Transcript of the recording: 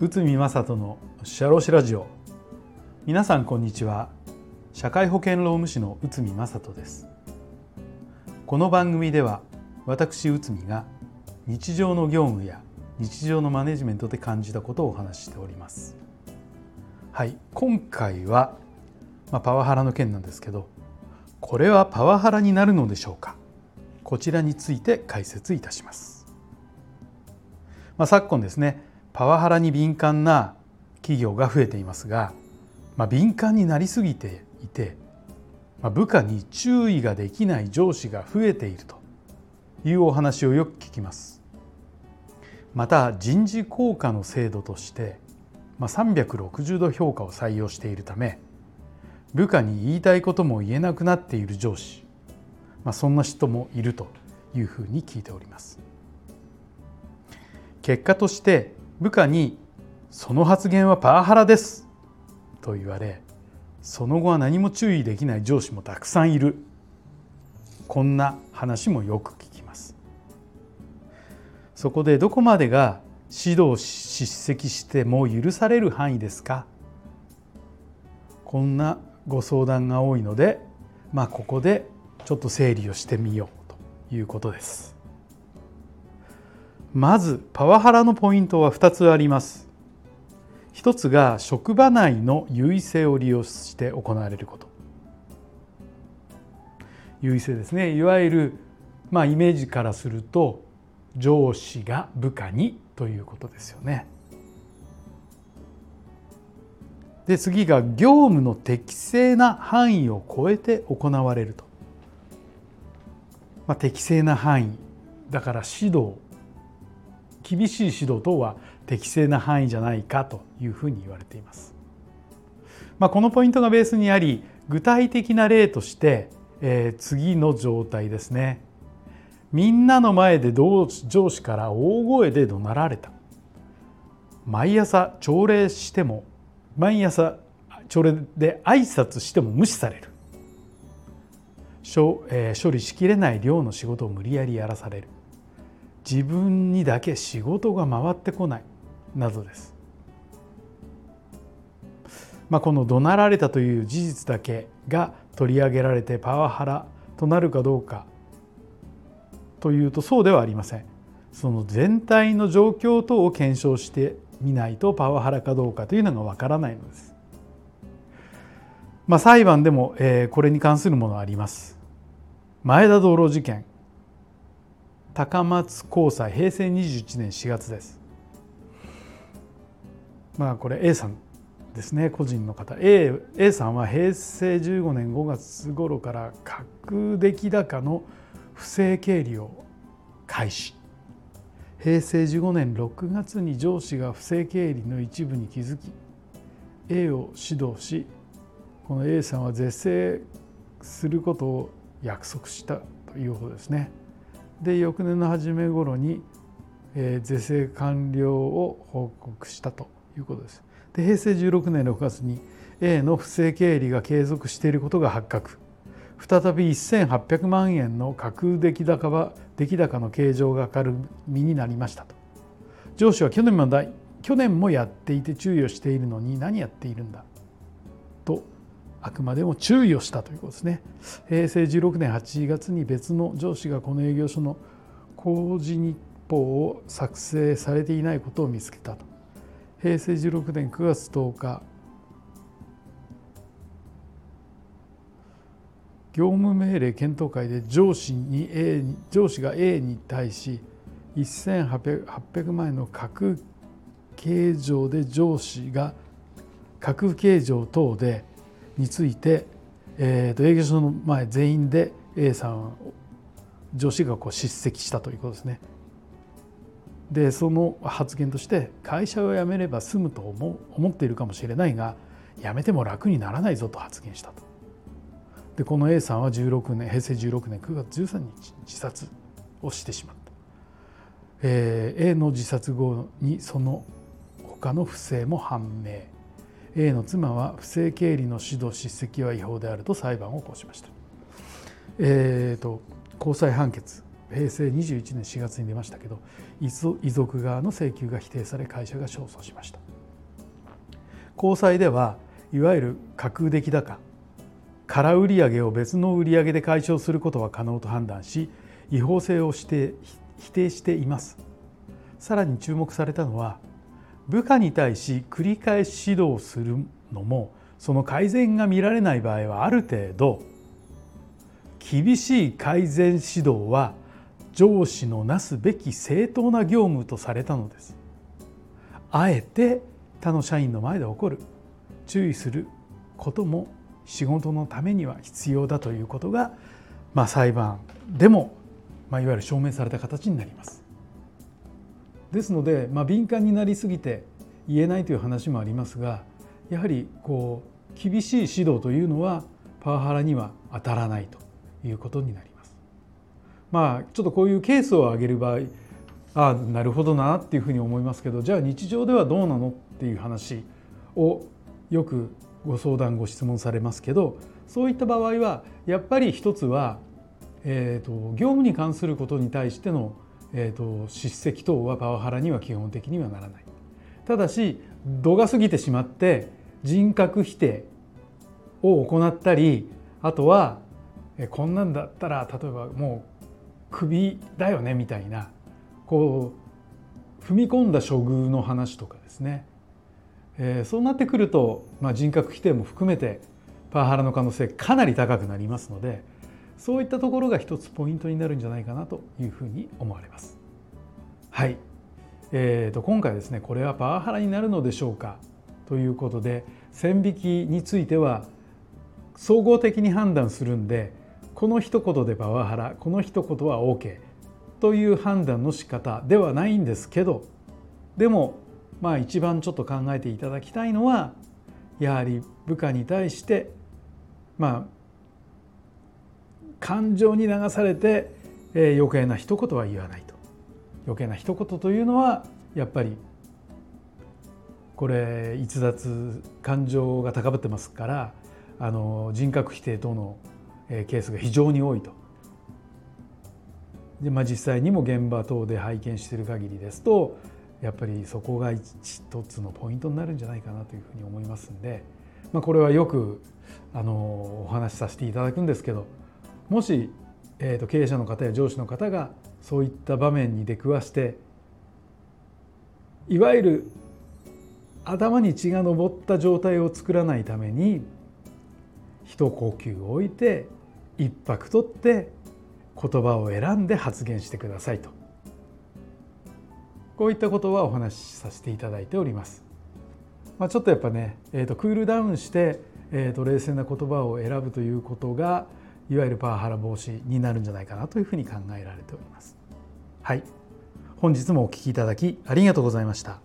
宇見正人のシャロシラジオ。皆さんこんにちは。社会保険労務士の宇見正人です。この番組では私宇見が日常の業務や日常のマネジメントで感じたことをお話ししております。はい今回は、まあ、パワハラの件なんですけどこれはパワハラになるのでしょうか？こちらについて解説いたします、まあ、昨今ですねパワハラに敏感な企業が増えていますが、まあ、敏感になりすぎていて、まあ、部下に注意ができない上司が増えているというお話をよく聞きます。また人事効果の制度として、まあ、360度評価を採用しているため部下に言いたいことも言えなくなっている上司、まあ、そんな人もいるというふうに聞いております。結果として部下に「その発言はパワハラです」と言われその後は何も注意できない上司もたくさんいる。こんな話もよく聞きます。そこでどこまでが指導叱責しても許される範囲ですか？こんなご相談が多いのでまあここでちょっと整理をしてみようということです。まずパワハラのポイントは2つあります。一つが職場内の優位性を利用して行われること。優位性ですね。いわゆるまあイメージからすると上司が部下にということですよね。で次が業務の適正な範囲を超えて行われると、まあ、適正な範囲だから指導厳しい指導等は適正な範囲じゃないかというふうに言われています。まあ、このポイントがベースにあり具体的な例として、えー、次の状態ですね。みんなの前で上司から大声で怒鳴られた。毎朝朝礼しても毎朝朝礼で挨拶しても無視される。処,、えー、処理しきれない量の仕事を無理やりやらされる自分にだけ仕事が回ってこないなどです。まあ、この怒鳴られたという事実だけが取り上げられてパワハラとなるかどうかというとそうではありません。その全体の状況等を検証してみないとパワハラかどうかというのがわからないのです。まあ、裁判でも、えー、これに関するものはあります。前田道路事件。高松高裁平成21年4月です。まあこれ A さんですね個人の方。A, A さんは平成15年5月頃から架空出来高の不正経理を開始。平成15年6月に上司が不正経理の一部に気づき A を指導しこの A さんは是正することを約束したということですね。で翌年の初め頃に、えー、是正完了を報告したということです。で平成16年6月に A の不正経理が継続していることが発覚再び1800万円の架空出来高は出来高の計上が明るみになりましたと上司は去年も去年もやっていて注意をしているのに何やっているんだとあくまでも注意をしたということですね。平成16年8月に別の上司がこの営業所の工事日報を作成されていないことを見つけたと。平成16年9月10日業務命令検討会で上司に A に上司が A に対し1800万円の架空計上で上司が架空計上等でについて、えー、と営業所の前全員で A さん上司がこう叱責したということですね。でその発言として会社を辞めれば済むと思思っているかもしれないが辞めても楽にならないぞと発言したと。でこの A さんは16年平成16年9月13日自殺をしてしまった。えー、A の自殺後にその他の不正も判明。A の妻は不正経理の指導叱責は違法であると裁判を起こしました。えーと、高裁判決平成21年4月に出ましたけど遺族側の請求が否定され会社が勝訴しました高裁ではいわゆる架空出来高空売り上げを別の売上で解消することは可能と判断し違法性をして否定していますさらに注目されたのは部下に対し繰り返し指導するのもその改善が見られない場合はある程度厳しい改善指導は上司のなすべき正当な業務とされたのですあえて他の社員の前で起こる注意することも仕事のためには必要だということが、まあ、裁判でも、まあ、いわゆる証明された形になります。ですので、まあ、敏感になりすぎて言えないという話もありますがやはりこう厳しい指導というのはパワハラには当たらないということになります。まあちょっとこういうケースを挙げる場合ああなるほどなっていうふうに思いますけどじゃあ日常ではどうなのっていう話をよくご相談ご質問されますけどそういった場合はやっぱり一つは、えーと、業務に関することに対しての、えーと、叱責等はパワハラには基本的にはならない。ただし度が過ぎてしまって人格否定を行ったりあとはこんなんだったら例えばもうクビだよねみたいなこう踏み込んだ処遇の話とかですねえー、そうなってくると、まあ、人格否定も含めてパワハラの可能性かなり高くなりますのでそういったところが一つポイントになるんじゃないかなというふうに思われます。はい、えーと、今回ですねこれはパワハラになるのでしょうかということで線引きについては総合的に判断するんでこの一言でパワハラこの一言は OK という判断の仕方ではないんですけどでもまあ一番ちょっと考えていただきたいのはやはり部下に対してまあ感情に流されて、え余計な一言は言わないと余計な一言というのはやっぱりこれ逸脱感情が高ぶってますからあの人格否定等のケースが非常に多いと。でまあ、実際にも現場等で拝見している限りですとやっぱりそこが一つのポイントになるんじゃないかなというふうに思いますんで、まあ、これはよくあのお話しさせていただくんですけどもし、えー、と経営者の方や上司の方がそういった場面に出くわしていわゆる頭に血が上った状態を作らないために一呼吸を置いて一拍取って言葉を選んで発言してくださいとこういったことはお話しさせていただいております。まあ、ちょっとやっぱね、えー、とクールダウンして、えー、と冷静な言葉を選ぶということがいわゆるパワハラ防止になるんじゃないかなというふうに考えられております。はい、本日もお聞きいただきありがとうございました。